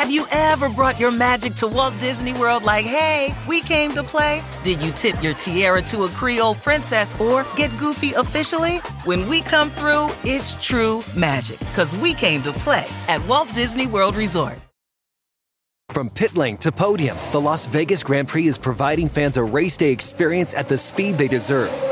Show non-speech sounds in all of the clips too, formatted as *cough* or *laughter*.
Have you ever brought your magic to Walt Disney World like, hey, we came to play? Did you tip your tiara to a Creole princess or get goofy officially? When we come through, it's true magic, because we came to play at Walt Disney World Resort. From pit lane to podium, the Las Vegas Grand Prix is providing fans a race day experience at the speed they deserve.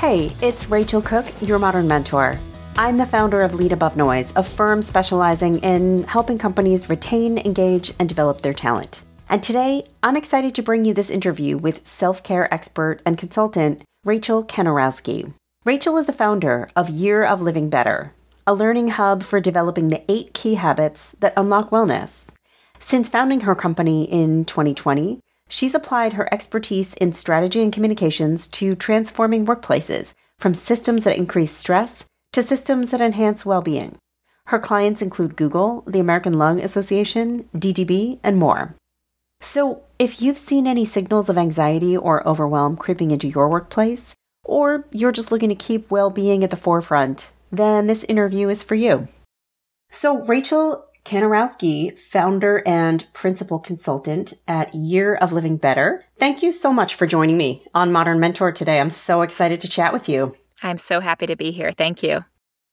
Hey, it's Rachel Cook, your modern mentor. I'm the founder of Lead Above Noise, a firm specializing in helping companies retain, engage, and develop their talent. And today, I'm excited to bring you this interview with self care expert and consultant Rachel Kanarowski. Rachel is the founder of Year of Living Better, a learning hub for developing the eight key habits that unlock wellness. Since founding her company in 2020, She's applied her expertise in strategy and communications to transforming workplaces from systems that increase stress to systems that enhance well being. Her clients include Google, the American Lung Association, DDB, and more. So, if you've seen any signals of anxiety or overwhelm creeping into your workplace, or you're just looking to keep well being at the forefront, then this interview is for you. So, Rachel Kanarowski, founder and principal consultant at Year of Living Better. Thank you so much for joining me on Modern Mentor today. I'm so excited to chat with you. I'm so happy to be here. Thank you.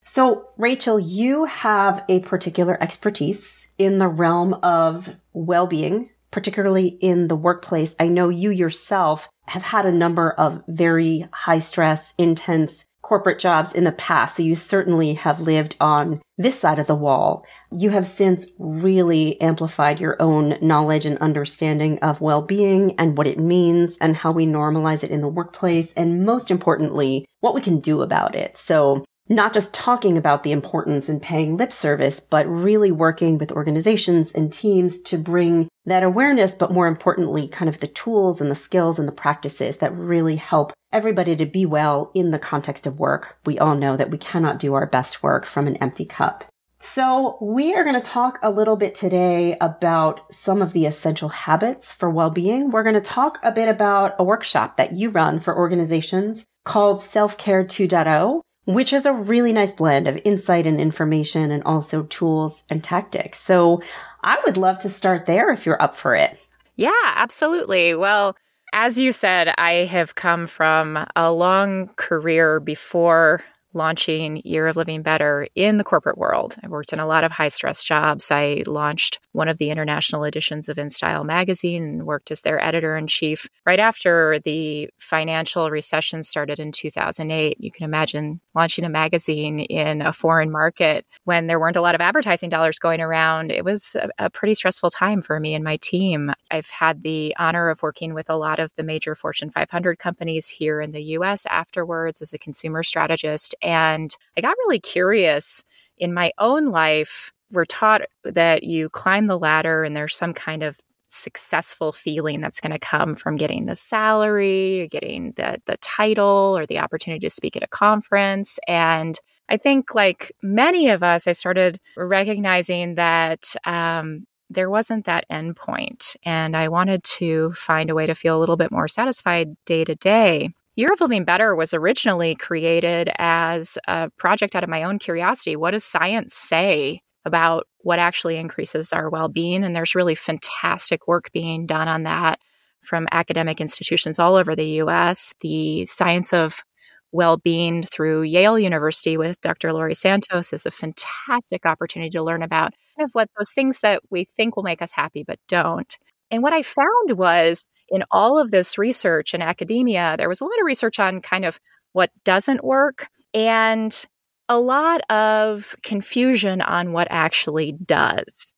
So, Rachel, you have a particular expertise in the realm of well being, particularly in the workplace. I know you yourself have had a number of very high stress, intense corporate jobs in the past. So you certainly have lived on this side of the wall. You have since really amplified your own knowledge and understanding of well-being and what it means and how we normalize it in the workplace. And most importantly, what we can do about it. So not just talking about the importance and paying lip service, but really working with organizations and teams to bring that awareness, but more importantly, kind of the tools and the skills and the practices that really help everybody to be well in the context of work. We all know that we cannot do our best work from an empty cup. So we are going to talk a little bit today about some of the essential habits for well-being. We're going to talk a bit about a workshop that you run for organizations called Self-Care 2.0 which is a really nice blend of insight and information and also tools and tactics. So I would love to start there if you're up for it. Yeah, absolutely. Well, as you said, I have come from a long career before launching Year of Living Better in the corporate world. I worked in a lot of high stress jobs. I launched one of the international editions of InStyle magazine and worked as their editor in chief right after the financial recession started in 2008. You can imagine launching a magazine in a foreign market when there weren't a lot of advertising dollars going around. It was a, a pretty stressful time for me and my team. I've had the honor of working with a lot of the major Fortune 500 companies here in the US afterwards as a consumer strategist. And I got really curious in my own life we're taught that you climb the ladder and there's some kind of successful feeling that's going to come from getting the salary or getting the the title or the opportunity to speak at a conference and I think, like many of us, I started recognizing that um, there wasn't that end point, and I wanted to find a way to feel a little bit more satisfied day to day. Year of Living Better was originally created as a project out of my own curiosity. What does science say about what actually increases our well being. And there's really fantastic work being done on that from academic institutions all over the US. The science of well being through Yale University with Dr. Laurie Santos is a fantastic opportunity to learn about kind of what those things that we think will make us happy but don't. And what I found was in all of this research in academia, there was a lot of research on kind of what doesn't work. And a lot of confusion on what actually does.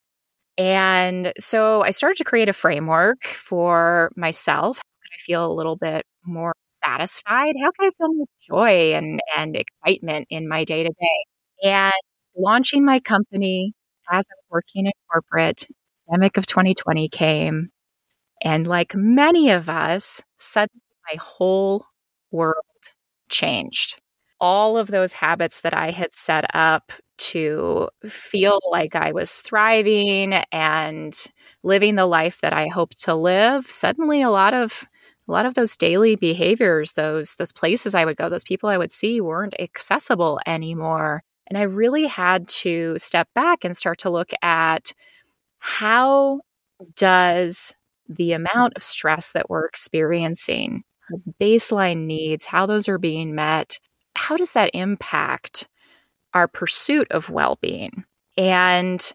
And so I started to create a framework for myself. How could I feel a little bit more satisfied? How can I feel more joy and, and excitement in my day to day? And launching my company as I'm working in corporate, pandemic of 2020 came. And like many of us, suddenly my whole world changed. All of those habits that I had set up to feel like I was thriving and living the life that I hoped to live, suddenly a lot of a lot of those daily behaviors, those those places I would go, those people I would see weren't accessible anymore. And I really had to step back and start to look at how does the amount of stress that we're experiencing, baseline needs, how those are being met, how does that impact our pursuit of well being? And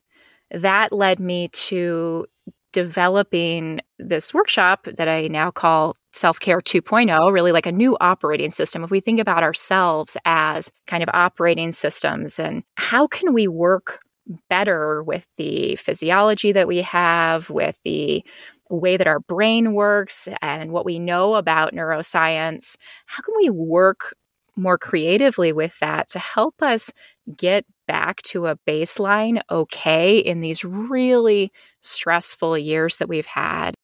that led me to developing this workshop that I now call Self Care 2.0, really like a new operating system. If we think about ourselves as kind of operating systems and how can we work better with the physiology that we have, with the way that our brain works, and what we know about neuroscience, how can we work more creatively with that to help us get back to a baseline okay in these really stressful years that we've had.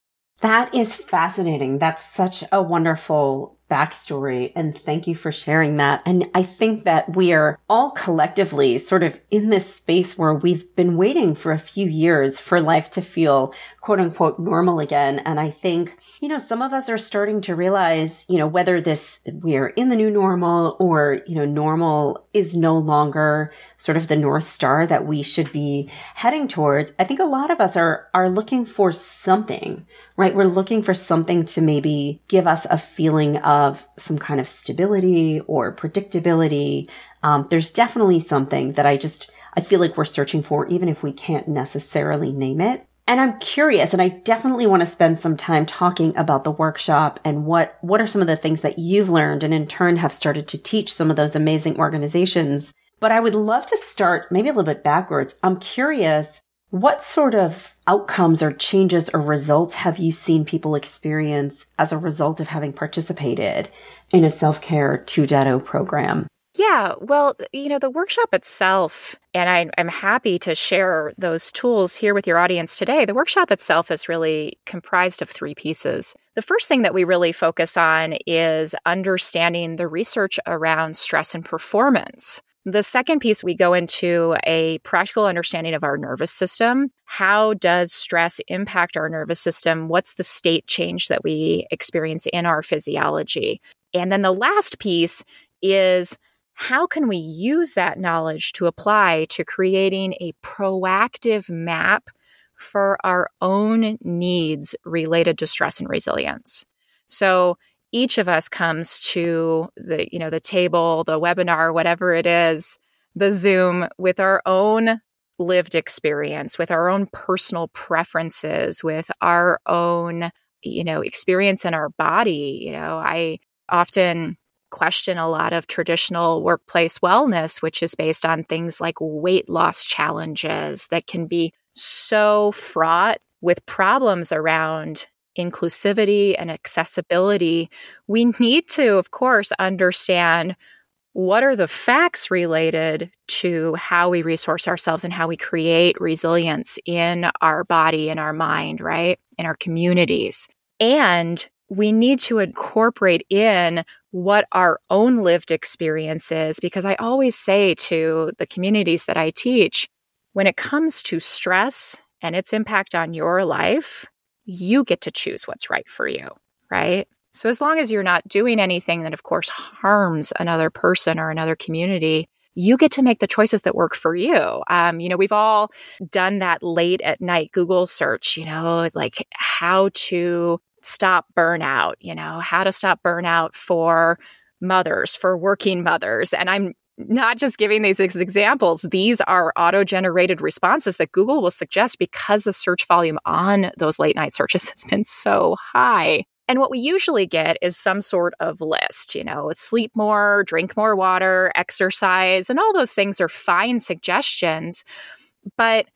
That is fascinating. That's such a wonderful backstory. And thank you for sharing that. And I think that we are all collectively sort of in this space where we've been waiting for a few years for life to feel quote unquote normal again. And I think, you know, some of us are starting to realize, you know, whether this, we're in the new normal or, you know, normal is no longer sort of the North Star that we should be heading towards. I think a lot of us are, are looking for something, right? We're looking for something to maybe give us a feeling of some kind of stability or predictability. Um, there's definitely something that I just, I feel like we're searching for, even if we can't necessarily name it. And I'm curious, and I definitely want to spend some time talking about the workshop and what, what are some of the things that you've learned and in turn have started to teach some of those amazing organizations. But I would love to start maybe a little bit backwards. I'm curious, what sort of outcomes or changes or results have you seen people experience as a result of having participated in a self-care 2.0 program? Yeah, well, you know, the workshop itself, and I, am happy to share those tools here with your audience today. The workshop itself is really comprised of three pieces. The first thing that we really focus on is understanding the research around stress and performance. The second piece, we go into a practical understanding of our nervous system. How does stress impact our nervous system? What's the state change that we experience in our physiology? And then the last piece is how can we use that knowledge to apply to creating a proactive map for our own needs related to stress and resilience? So each of us comes to the you know the table, the webinar, whatever it is, the Zoom with our own lived experience, with our own personal preferences, with our own you know experience in our body. You know, I often question a lot of traditional workplace wellness, which is based on things like weight loss challenges that can be so fraught with problems around inclusivity and accessibility. We need to, of course, understand what are the facts related to how we resource ourselves and how we create resilience in our body in our mind, right? In our communities. And we need to incorporate in what our own lived experience is because I always say to the communities that I teach when it comes to stress and its impact on your life, you get to choose what's right for you, right? So, as long as you're not doing anything that, of course, harms another person or another community, you get to make the choices that work for you. Um, you know, we've all done that late at night Google search, you know, like how to stop burnout, you know, how to stop burnout for mothers, for working mothers. And I'm not just giving these examples, these are auto generated responses that Google will suggest because the search volume on those late night searches *laughs* has been so high. And what we usually get is some sort of list, you know, sleep more, drink more water, exercise, and all those things are fine suggestions. But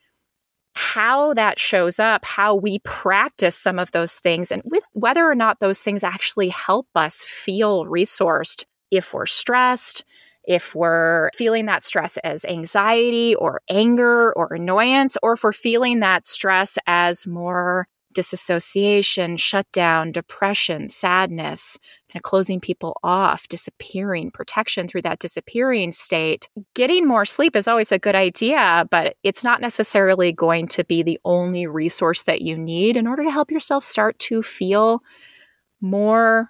how that shows up, how we practice some of those things, and with whether or not those things actually help us feel resourced if we're stressed, if we're feeling that stress as anxiety or anger or annoyance, or if we're feeling that stress as more disassociation, shutdown, depression, sadness, kind of closing people off, disappearing, protection through that disappearing state. Getting more sleep is always a good idea, but it's not necessarily going to be the only resource that you need in order to help yourself start to feel more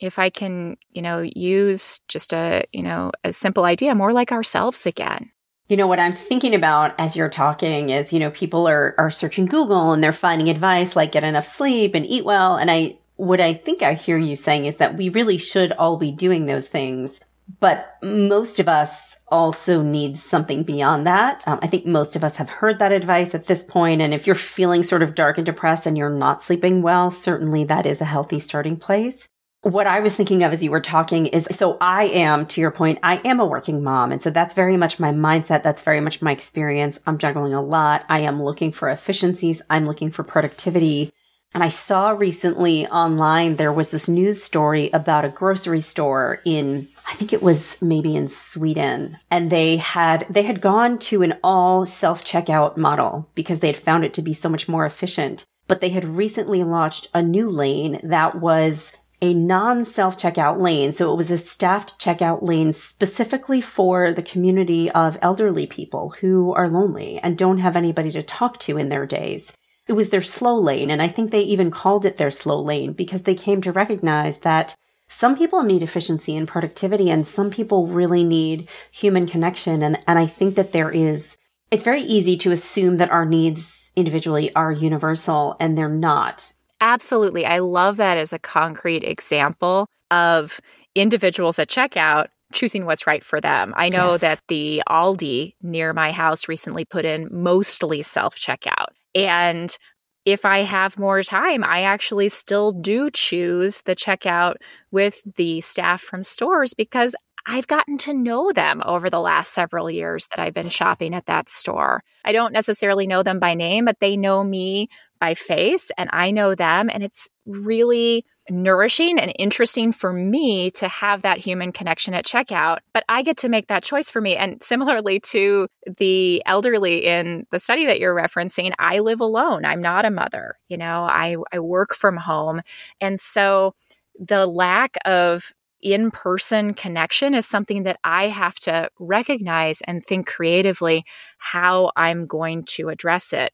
if I can, you know, use just a, you know, a simple idea, more like ourselves again. You know, what I'm thinking about as you're talking is, you know, people are, are searching Google and they're finding advice like get enough sleep and eat well. And I, what I think I hear you saying is that we really should all be doing those things. But most of us also need something beyond that. Um, I think most of us have heard that advice at this point. And if you're feeling sort of dark and depressed and you're not sleeping well, certainly that is a healthy starting place what I was thinking of as you were talking is so I am, to your point, I am a working mom. And so that's very much my mindset. That's very much my experience. I'm juggling a lot. I am looking for efficiencies. I'm looking for productivity. And I saw recently online there was this news story about a grocery store in I think it was maybe in Sweden and they had they had gone to an all self-checkout model because they had found it to be so much more efficient. But they had recently launched a new lane that was a non self checkout lane. So it was a staffed checkout lane specifically for the community of elderly people who are lonely and don't have anybody to talk to in their days. It was their slow lane. And I think they even called it their slow lane because they came to recognize that some people need efficiency and productivity and some people really need human connection. And, and I think that there is, it's very easy to assume that our needs individually are universal and they're not. Absolutely. I love that as a concrete example of individuals at checkout choosing what's right for them. I know yes. that the Aldi near my house recently put in mostly self checkout. And if I have more time, I actually still do choose the checkout with the staff from stores because I've gotten to know them over the last several years that I've been shopping at that store. I don't necessarily know them by name, but they know me by face and I know them. And it's really nourishing and interesting for me to have that human connection at checkout. But I get to make that choice for me. And similarly to the elderly in the study that you're referencing, I live alone. I'm not a mother. You know, I, I work from home. And so the lack of in person connection is something that I have to recognize and think creatively how I'm going to address it.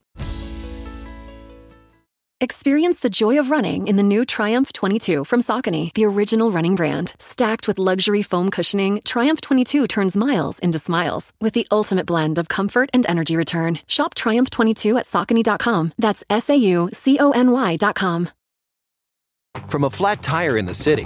Experience the joy of running in the new Triumph 22 from Saucony, the original running brand. Stacked with luxury foam cushioning, Triumph 22 turns miles into smiles with the ultimate blend of comfort and energy return. Shop Triumph 22 at Saucony.com. That's S A U C O N Y.com. From a flat tire in the city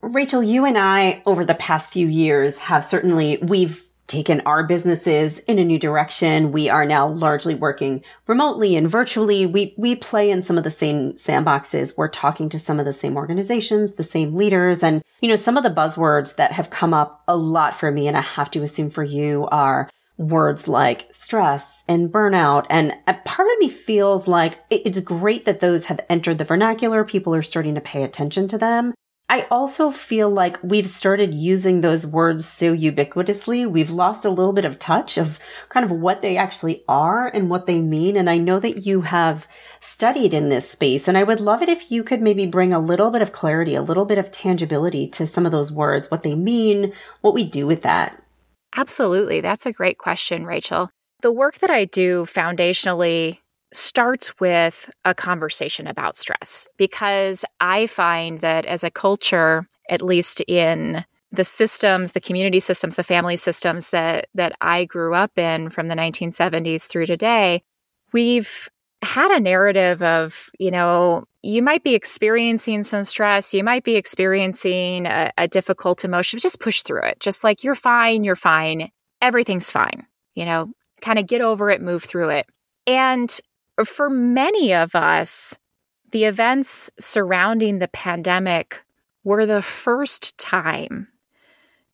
Rachel, you and I over the past few years have certainly, we've taken our businesses in a new direction. We are now largely working remotely and virtually. We, we play in some of the same sandboxes. We're talking to some of the same organizations, the same leaders. And, you know, some of the buzzwords that have come up a lot for me, and I have to assume for you are words like stress and burnout. And a part of me feels like it's great that those have entered the vernacular. People are starting to pay attention to them. I also feel like we've started using those words so ubiquitously. We've lost a little bit of touch of kind of what they actually are and what they mean. And I know that you have studied in this space. And I would love it if you could maybe bring a little bit of clarity, a little bit of tangibility to some of those words, what they mean, what we do with that. Absolutely. That's a great question, Rachel. The work that I do foundationally starts with a conversation about stress because I find that as a culture, at least in the systems, the community systems, the family systems that that I grew up in from the 1970s through today, we've had a narrative of, you know, you might be experiencing some stress, you might be experiencing a, a difficult emotion, just push through it. Just like you're fine, you're fine, everything's fine. You know, kind of get over it, move through it. And for many of us, the events surrounding the pandemic were the first time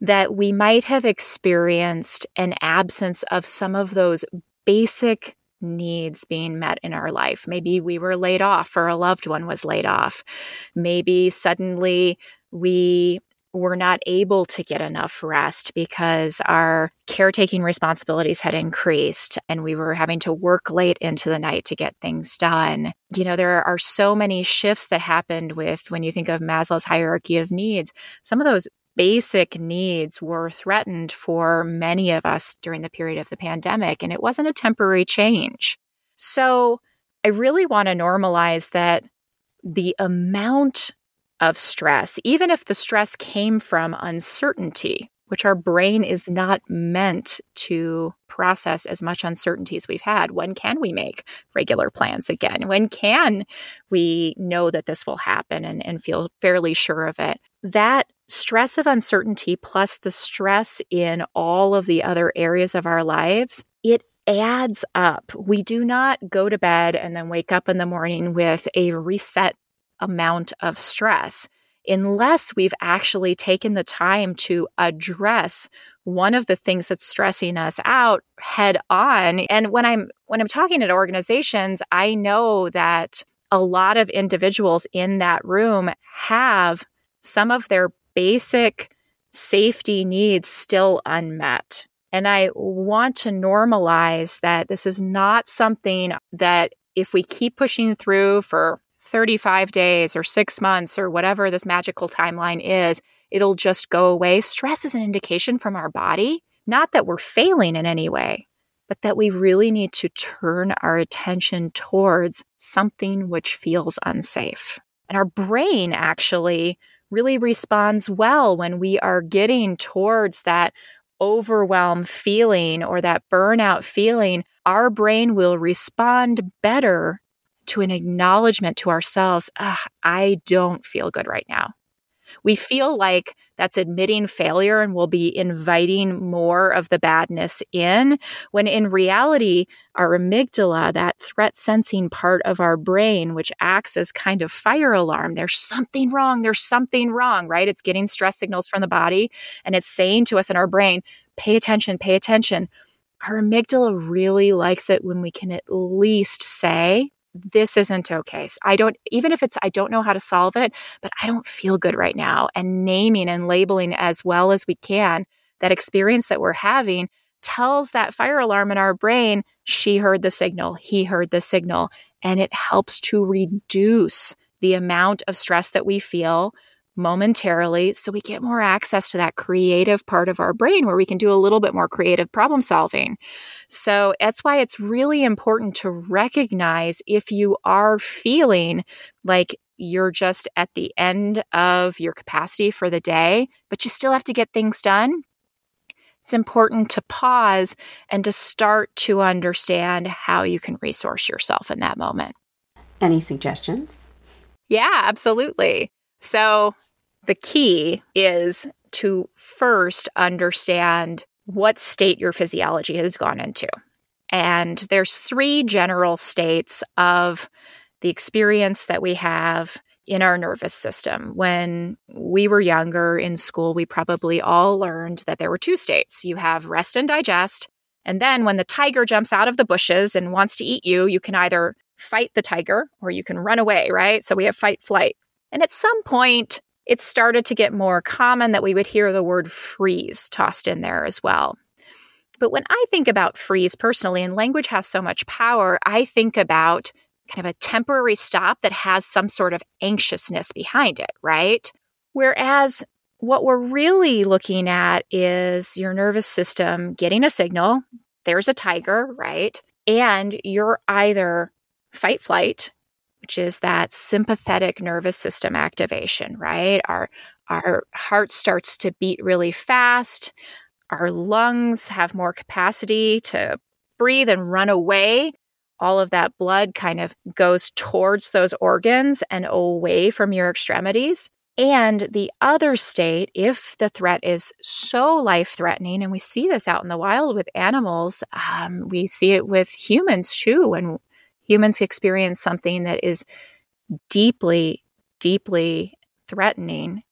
that we might have experienced an absence of some of those basic needs being met in our life. Maybe we were laid off or a loved one was laid off. Maybe suddenly we were not able to get enough rest because our caretaking responsibilities had increased and we were having to work late into the night to get things done. You know, there are so many shifts that happened with when you think of Maslow's hierarchy of needs. Some of those basic needs were threatened for many of us during the period of the pandemic, and it wasn't a temporary change. So I really want to normalize that the amount of stress, even if the stress came from uncertainty, which our brain is not meant to process as much uncertainty as we've had. When can we make regular plans again? When can we know that this will happen and, and feel fairly sure of it? That stress of uncertainty plus the stress in all of the other areas of our lives, it adds up. We do not go to bed and then wake up in the morning with a reset amount of stress unless we've actually taken the time to address one of the things that's stressing us out head on. And when i'm when i'm talking at organizations i know that a lot of individuals in that room have some of their basic safety needs still unmet. And i want to normalize that this is not something that if we keep pushing through for 35 days or six months or whatever this magical timeline is, it'll just go away. Stress is an indication from our body, not that we're failing in any way, but that we really need to turn our attention towards something which feels unsafe. And our brain actually really responds well when we are getting towards that overwhelm feeling or that burnout feeling. Our brain will respond better to an acknowledgement to ourselves, I don't feel good right now. We feel like that's admitting failure and we'll be inviting more of the badness in, when in reality, our amygdala, that threat sensing part of our brain, which acts as kind of fire alarm, there's something wrong, there's something wrong, right? It's getting stress signals from the body and it's saying to us in our brain, pay attention, pay attention. Our amygdala really likes it when we can at least say, this isn't okay. I don't, even if it's, I don't know how to solve it, but I don't feel good right now. And naming and labeling as well as we can that experience that we're having tells that fire alarm in our brain, she heard the signal, he heard the signal, and it helps to reduce the amount of stress that we feel momentarily so we get more access to that creative part of our brain where we can do a little bit more creative problem solving. So that's why it's really important to recognize if you are feeling like you're just at the end of your capacity for the day, but you still have to get things done. It's important to pause and to start to understand how you can resource yourself in that moment. Any suggestions? Yeah, absolutely. So, the key is to first understand what state your physiology has gone into. And there's three general states of the experience that we have in our nervous system. When we were younger in school, we probably all learned that there were two states. You have rest and digest. And then when the tiger jumps out of the bushes and wants to eat you, you can either fight the tiger or you can run away, right? So we have fight flight. And at some point, it started to get more common that we would hear the word freeze tossed in there as well. But when I think about freeze personally, and language has so much power, I think about kind of a temporary stop that has some sort of anxiousness behind it, right? Whereas what we're really looking at is your nervous system getting a signal. There's a tiger, right? And you're either fight flight, which is that sympathetic nervous system activation, right? Our our heart starts to beat really fast. Our lungs have more capacity to breathe and run away. All of that blood kind of goes towards those organs and away from your extremities. And the other state, if the threat is so life threatening, and we see this out in the wild with animals, um, we see it with humans too. When humans experience something that is deeply, deeply threatening,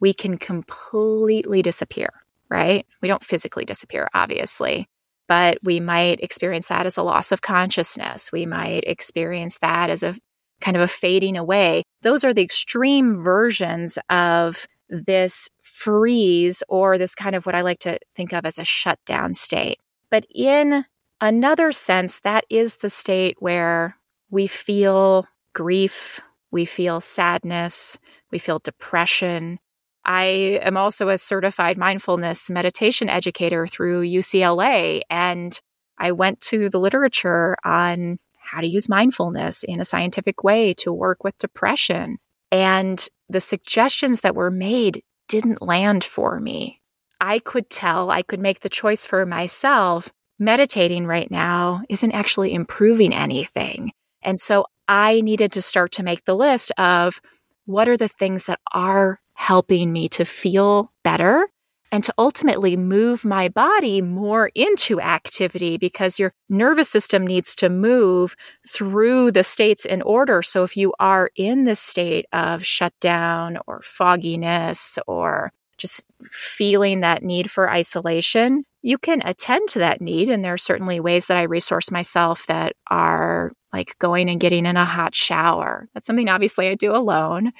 we can completely disappear, right? We don't physically disappear, obviously, but we might experience that as a loss of consciousness. We might experience that as a kind of a fading away. Those are the extreme versions of this freeze or this kind of what I like to think of as a shutdown state. But in another sense, that is the state where we feel grief, we feel sadness, we feel depression. I am also a certified mindfulness meditation educator through UCLA, and I went to the literature on how to use mindfulness in a scientific way to work with depression. And the suggestions that were made didn't land for me. I could tell, I could make the choice for myself. Meditating right now isn't actually improving anything. And so I needed to start to make the list of what are the things that are helping me to feel better and to ultimately move my body more into activity because your nervous system needs to move through the states in order. So if you are in the state of shutdown or fogginess or just feeling that need for isolation, you can attend to that need. And there are certainly ways that I resource myself that are like going and getting in a hot shower. That's something obviously I do alone.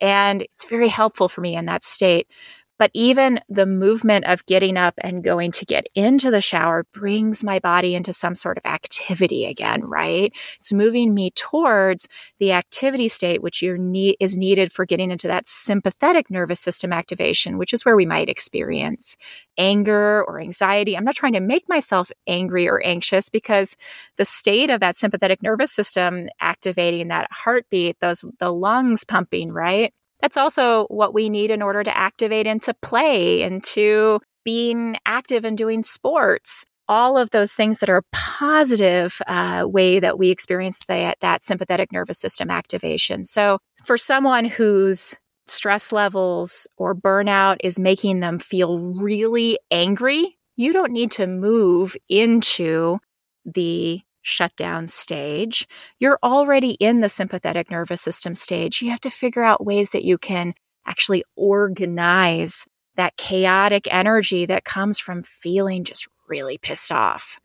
And it's very helpful for me in that state. But even the movement of getting up and going to get into the shower brings my body into some sort of activity again, right? It's moving me towards the activity state, which need, is needed for getting into that sympathetic nervous system activation, which is where we might experience anger or anxiety. I'm not trying to make myself angry or anxious because the state of that sympathetic nervous system activating that heartbeat, those the lungs pumping, right? That's also what we need in order to activate into play, into being active and doing sports. All of those things that are a positive uh, way that we experience that sympathetic nervous system activation. So, for someone whose stress levels or burnout is making them feel really angry, you don't need to move into the shutdown stage, you're already in the sympathetic nervous system stage. You have to figure out ways that you can actually organize that chaotic energy that comes from feeling just really pissed off.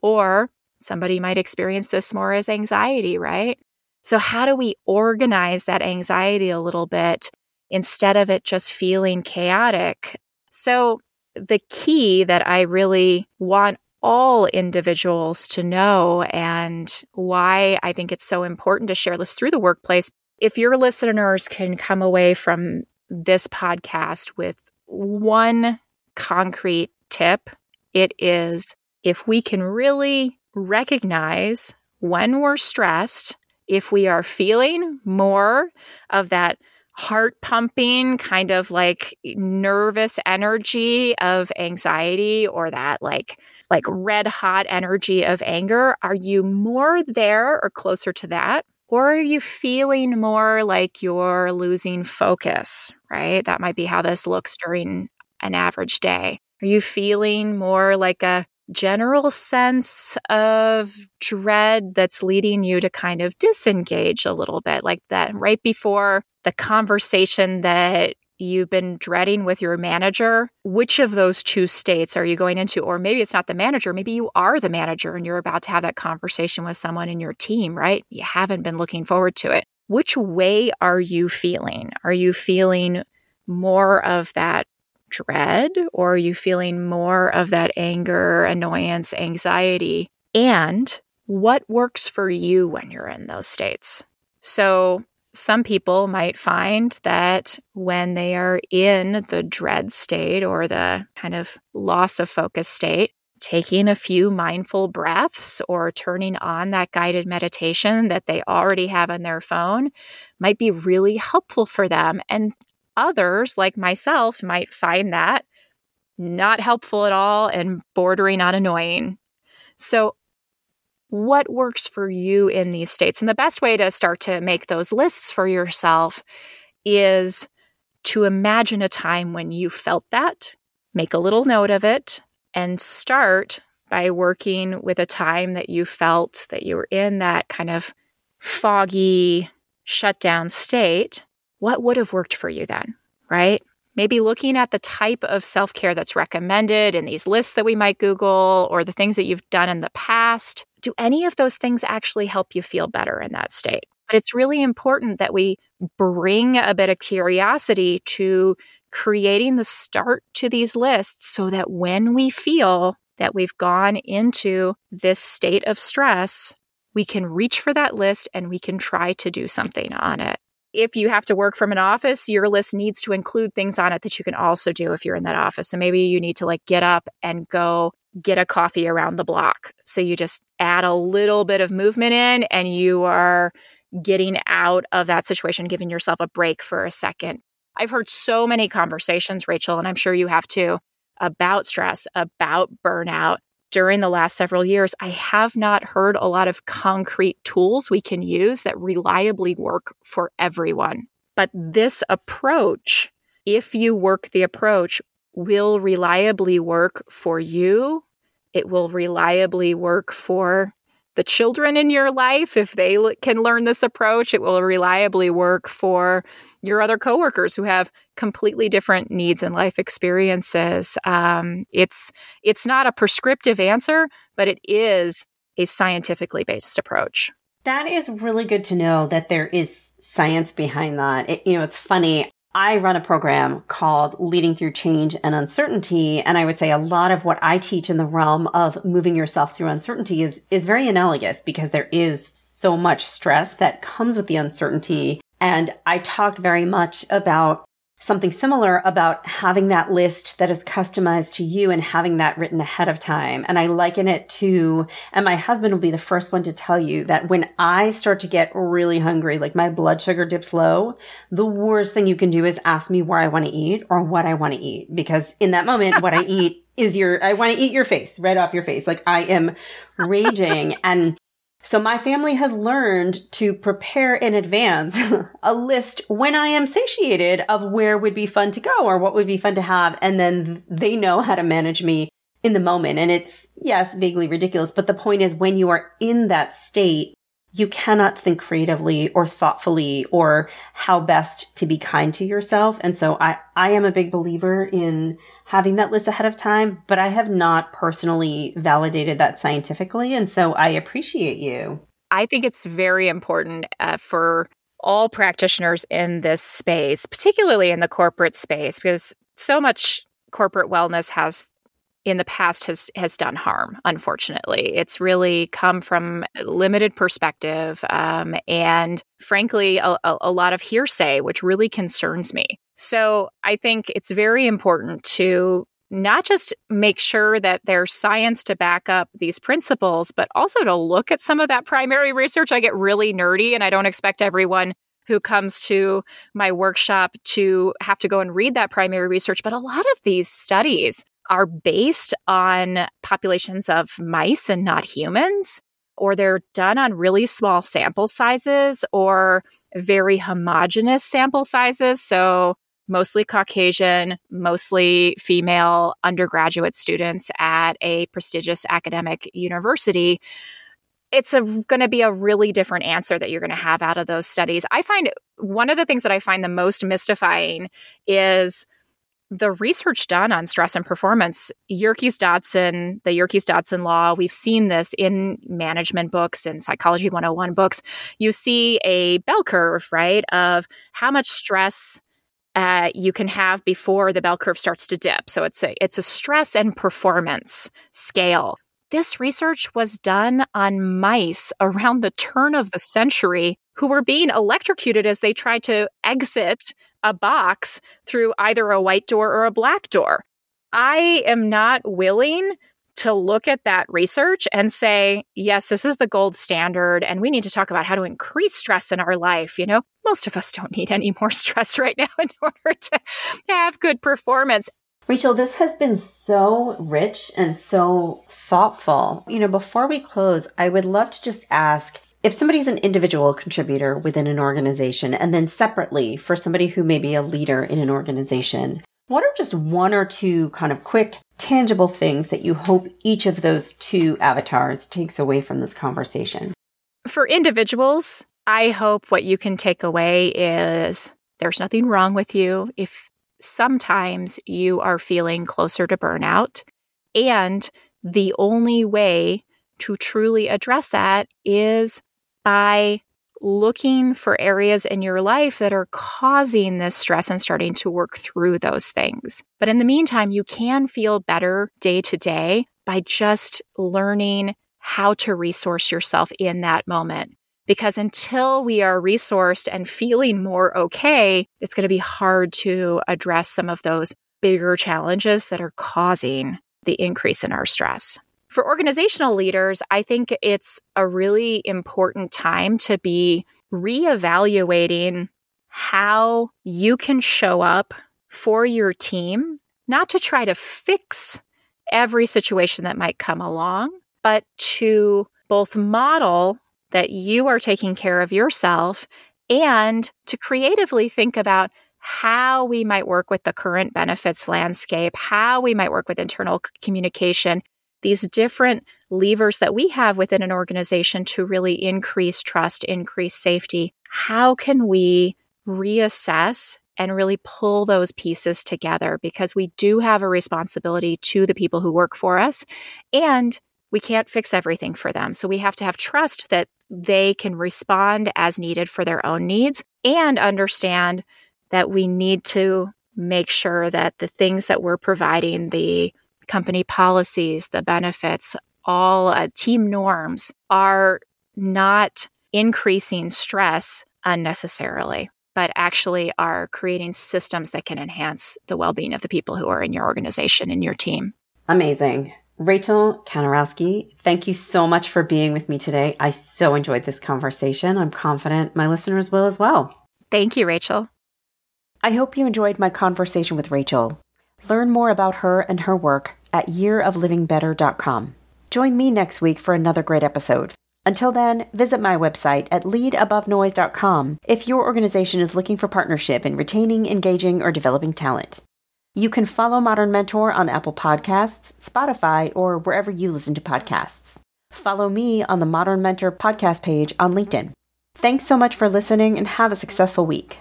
Or somebody might experience this more as anxiety, right? So, how do we organize that anxiety a little bit instead of it just feeling chaotic? So, the key that I really want all individuals to know and why I think it's so important to share this through the workplace. If your listeners can come away from this podcast with one concrete tip, it is if we can really recognize when we're stressed, if we are feeling more of that heart pumping, kind of like nervous energy of anxiety or that like like red hot energy of anger, are you more there or closer to that? Or are you feeling more like you're losing focus, right? That might be how this looks during an average day. Are you feeling more like a general sense of dread that's leading you to kind of disengage a little bit, like that right before the conversation that you've been dreading with your manager, which of those two states are you going into? Or maybe it's not the manager, maybe you are the manager and you're about to have that conversation with someone in your team, right? You haven't been looking forward to it. Which way are you feeling? Are you feeling more of that dread or are you feeling more of that anger, annoyance, anxiety? And what works for you when you're in those states? So, some people might find that when they are in the dread state or the kind of loss of focus state, taking a few mindful breaths or turning on that guided meditation that they already have on their phone might be really helpful for them. And others, like myself, might find that not helpful at all and bordering on annoying. So, what works for you in these states. And the best way to start to make those lists for yourself is to imagine a time when you felt that, make a little note of it, and start by working with a time that you felt that you were in that kind of foggy, shutdown state. What would have worked for you then, right? Maybe looking at the type of self care that's recommended in these lists that we might Google or the things that you've done in the past do any of those things actually help you feel better in that state? But it's really important that we bring a bit of curiosity to creating the start to these lists so that when we feel that we've gone into this state of stress, we can reach for that list and we can try to do something on it. If you have to work from an office, your list needs to include things on it that you can also do if you're in that office. So maybe you need to like get up and go get a coffee around the block. So you just add a little bit of movement in and you are getting out of that situation, giving yourself a break for a second. I've heard so many conversations, Rachel, and I'm sure you have too, about stress, about burnout during the last several years. I have not heard a lot of concrete tools we can use that reliably work for everyone. But this approach, if you work the approach, will reliably work for you. It will reliably work for the children in your life if they can learn this approach it will reliably work for your other coworkers who have completely different needs and life experiences. Um, it's it's not a prescriptive answer but it is a scientifically based approach. That is really good to know that there is science behind that. It, you know it's funny I run a program called Leading Through Change and Uncertainty. And I would say a lot of what I teach in the realm of moving yourself through uncertainty is, is very analogous because there is so much stress that comes with the uncertainty. And I talk very much about something similar about having that list that is customized to you and having that written ahead of time. And I liken it to, and my husband will be the first one to tell you that when I start to get really hungry, like my blood sugar dips low, the worst thing you can do is ask me where I want to eat or what I want to eat. Because in that moment, what I *laughs* eat is your, I want to eat your face right off your face. Like I am raging and so my family has learned to prepare in advance *laughs* a list when I am satiated of where would be fun to go or what would be fun to have. And then they know how to manage me in the moment. And it's, yes, vaguely ridiculous. But the point is when you are in that state, you cannot think creatively or thoughtfully or how best to be kind to yourself. And so I, I am a big believer in having that list ahead of time, but I have not personally validated that scientifically. And so I appreciate you. I think it's very important uh, for all practitioners in this space, particularly in the corporate space, because so much corporate wellness has in the past has has done harm unfortunately it's really come from limited perspective um, and frankly a, a lot of hearsay which really concerns me so i think it's very important to not just make sure that there's science to back up these principles, but also to look at some of that primary research. I get really nerdy and I don't expect everyone who comes to my workshop to have to go and read that primary research. But a lot of these studies are based on populations of mice and not humans, or they're done on really small sample sizes or very homogenous sample sizes. So, mostly Caucasian, mostly female undergraduate students at a prestigious academic university. It's going to be a really different answer that you're going to have out of those studies. I find one of the things that I find the most mystifying is the research done on stress and performance, Yerkes Dodson, the Yerkes Dodson law, we've seen this in management books and psychology 101 books. You see a bell curve, right, of how much stress uh, you can have before the bell curve starts to dip. So it's a it's a stress and performance scale. This research was done on mice *laughs* around the turn of the century who were being electrocuted as they tried to exit a box through either a white door or a black door. I am not willing to look at that research and say, yes, this is the gold standard, and we need to talk about how to increase stress in our life. You know, most of us don't need any *laughs* more stress right now in order to have good performance. Rachel, this has been so rich and so thoughtful. You know, before we close, I would love to just ask if somebody's an individual contributor within an organization, and then separately for somebody who may be a leader in an organization, what are just one or two kind of quick, tangible things that you hope each of those two avatars takes away from this conversation? For individuals, I hope what you can take away is there's nothing wrong with you if sometimes you are feeling closer to burnout. And the only way to truly address that is by looking for areas in your life that are causing this stress and starting to work through those things. But in the meantime, you can feel better day to day by just learning how to resource yourself in that moment. Because until we are resourced and feeling more okay, it's going to be hard to address some of those bigger challenges that are causing the increase in our stress. For organizational leaders, I think it's a really important time to be reevaluating how you can show up for your team, not to try to fix every situation that might come along, but to both model that you are taking care of yourself and to creatively think about how we might work with the current benefits landscape, how we might work with internal communication, these different levers that we have within an organization to really increase trust, increase safety. How can we reassess and really pull those pieces together? Because we do have a responsibility to the people who work for us. And we can't fix everything for them. So we have to have trust that they can respond as needed for their own needs and understand that we need to make sure that the things that we're providing, the company policies, the benefits, all uh, team norms are not increasing stress unnecessarily, but actually are creating systems that can enhance the well being of the people who are in your organization and your team. Amazing. Rachel Kanarowski, thank you so much for being with me today. I so enjoyed this conversation. I'm confident my listeners will as well. Thank you, Rachel. I hope you enjoyed my conversation with Rachel. Learn more about her and her work at yearoflivingbetter.com. Join me next week for another great episode. Until then, visit my website at leadabovenoise.com if your organization is looking for partnership in retaining, engaging, or developing talent. You can follow Modern Mentor on Apple Podcasts, Spotify, or wherever you listen to podcasts. Follow me on the Modern Mentor podcast page on LinkedIn. Thanks so much for listening and have a successful week.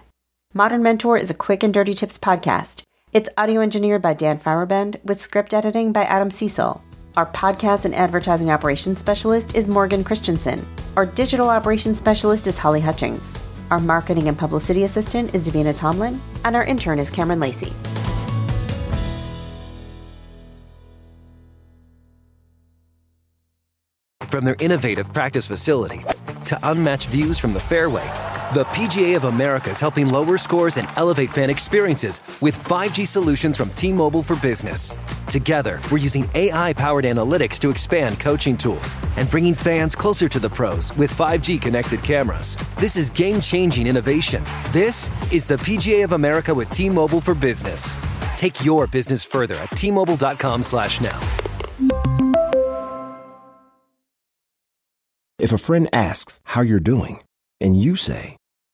Modern Mentor is a quick and dirty tips podcast. It's audio engineered by Dan Feierabend with script editing by Adam Cecil. Our podcast and advertising operations specialist is Morgan Christensen. Our digital operations specialist is Holly Hutchings. Our marketing and publicity assistant is Davina Tomlin, and our intern is Cameron Lacey. From their innovative practice facility to unmatched views from the fairway, the PGA of America is helping lower scores and elevate fan experiences with 5G solutions from T Mobile for Business. Together, we're using AI powered analytics to expand coaching tools and bringing fans closer to the pros with 5G connected cameras. This is game changing innovation. This is the PGA of America with T Mobile for Business. Take your business further at T Mobile.com slash now. If a friend asks how you're doing, and you say,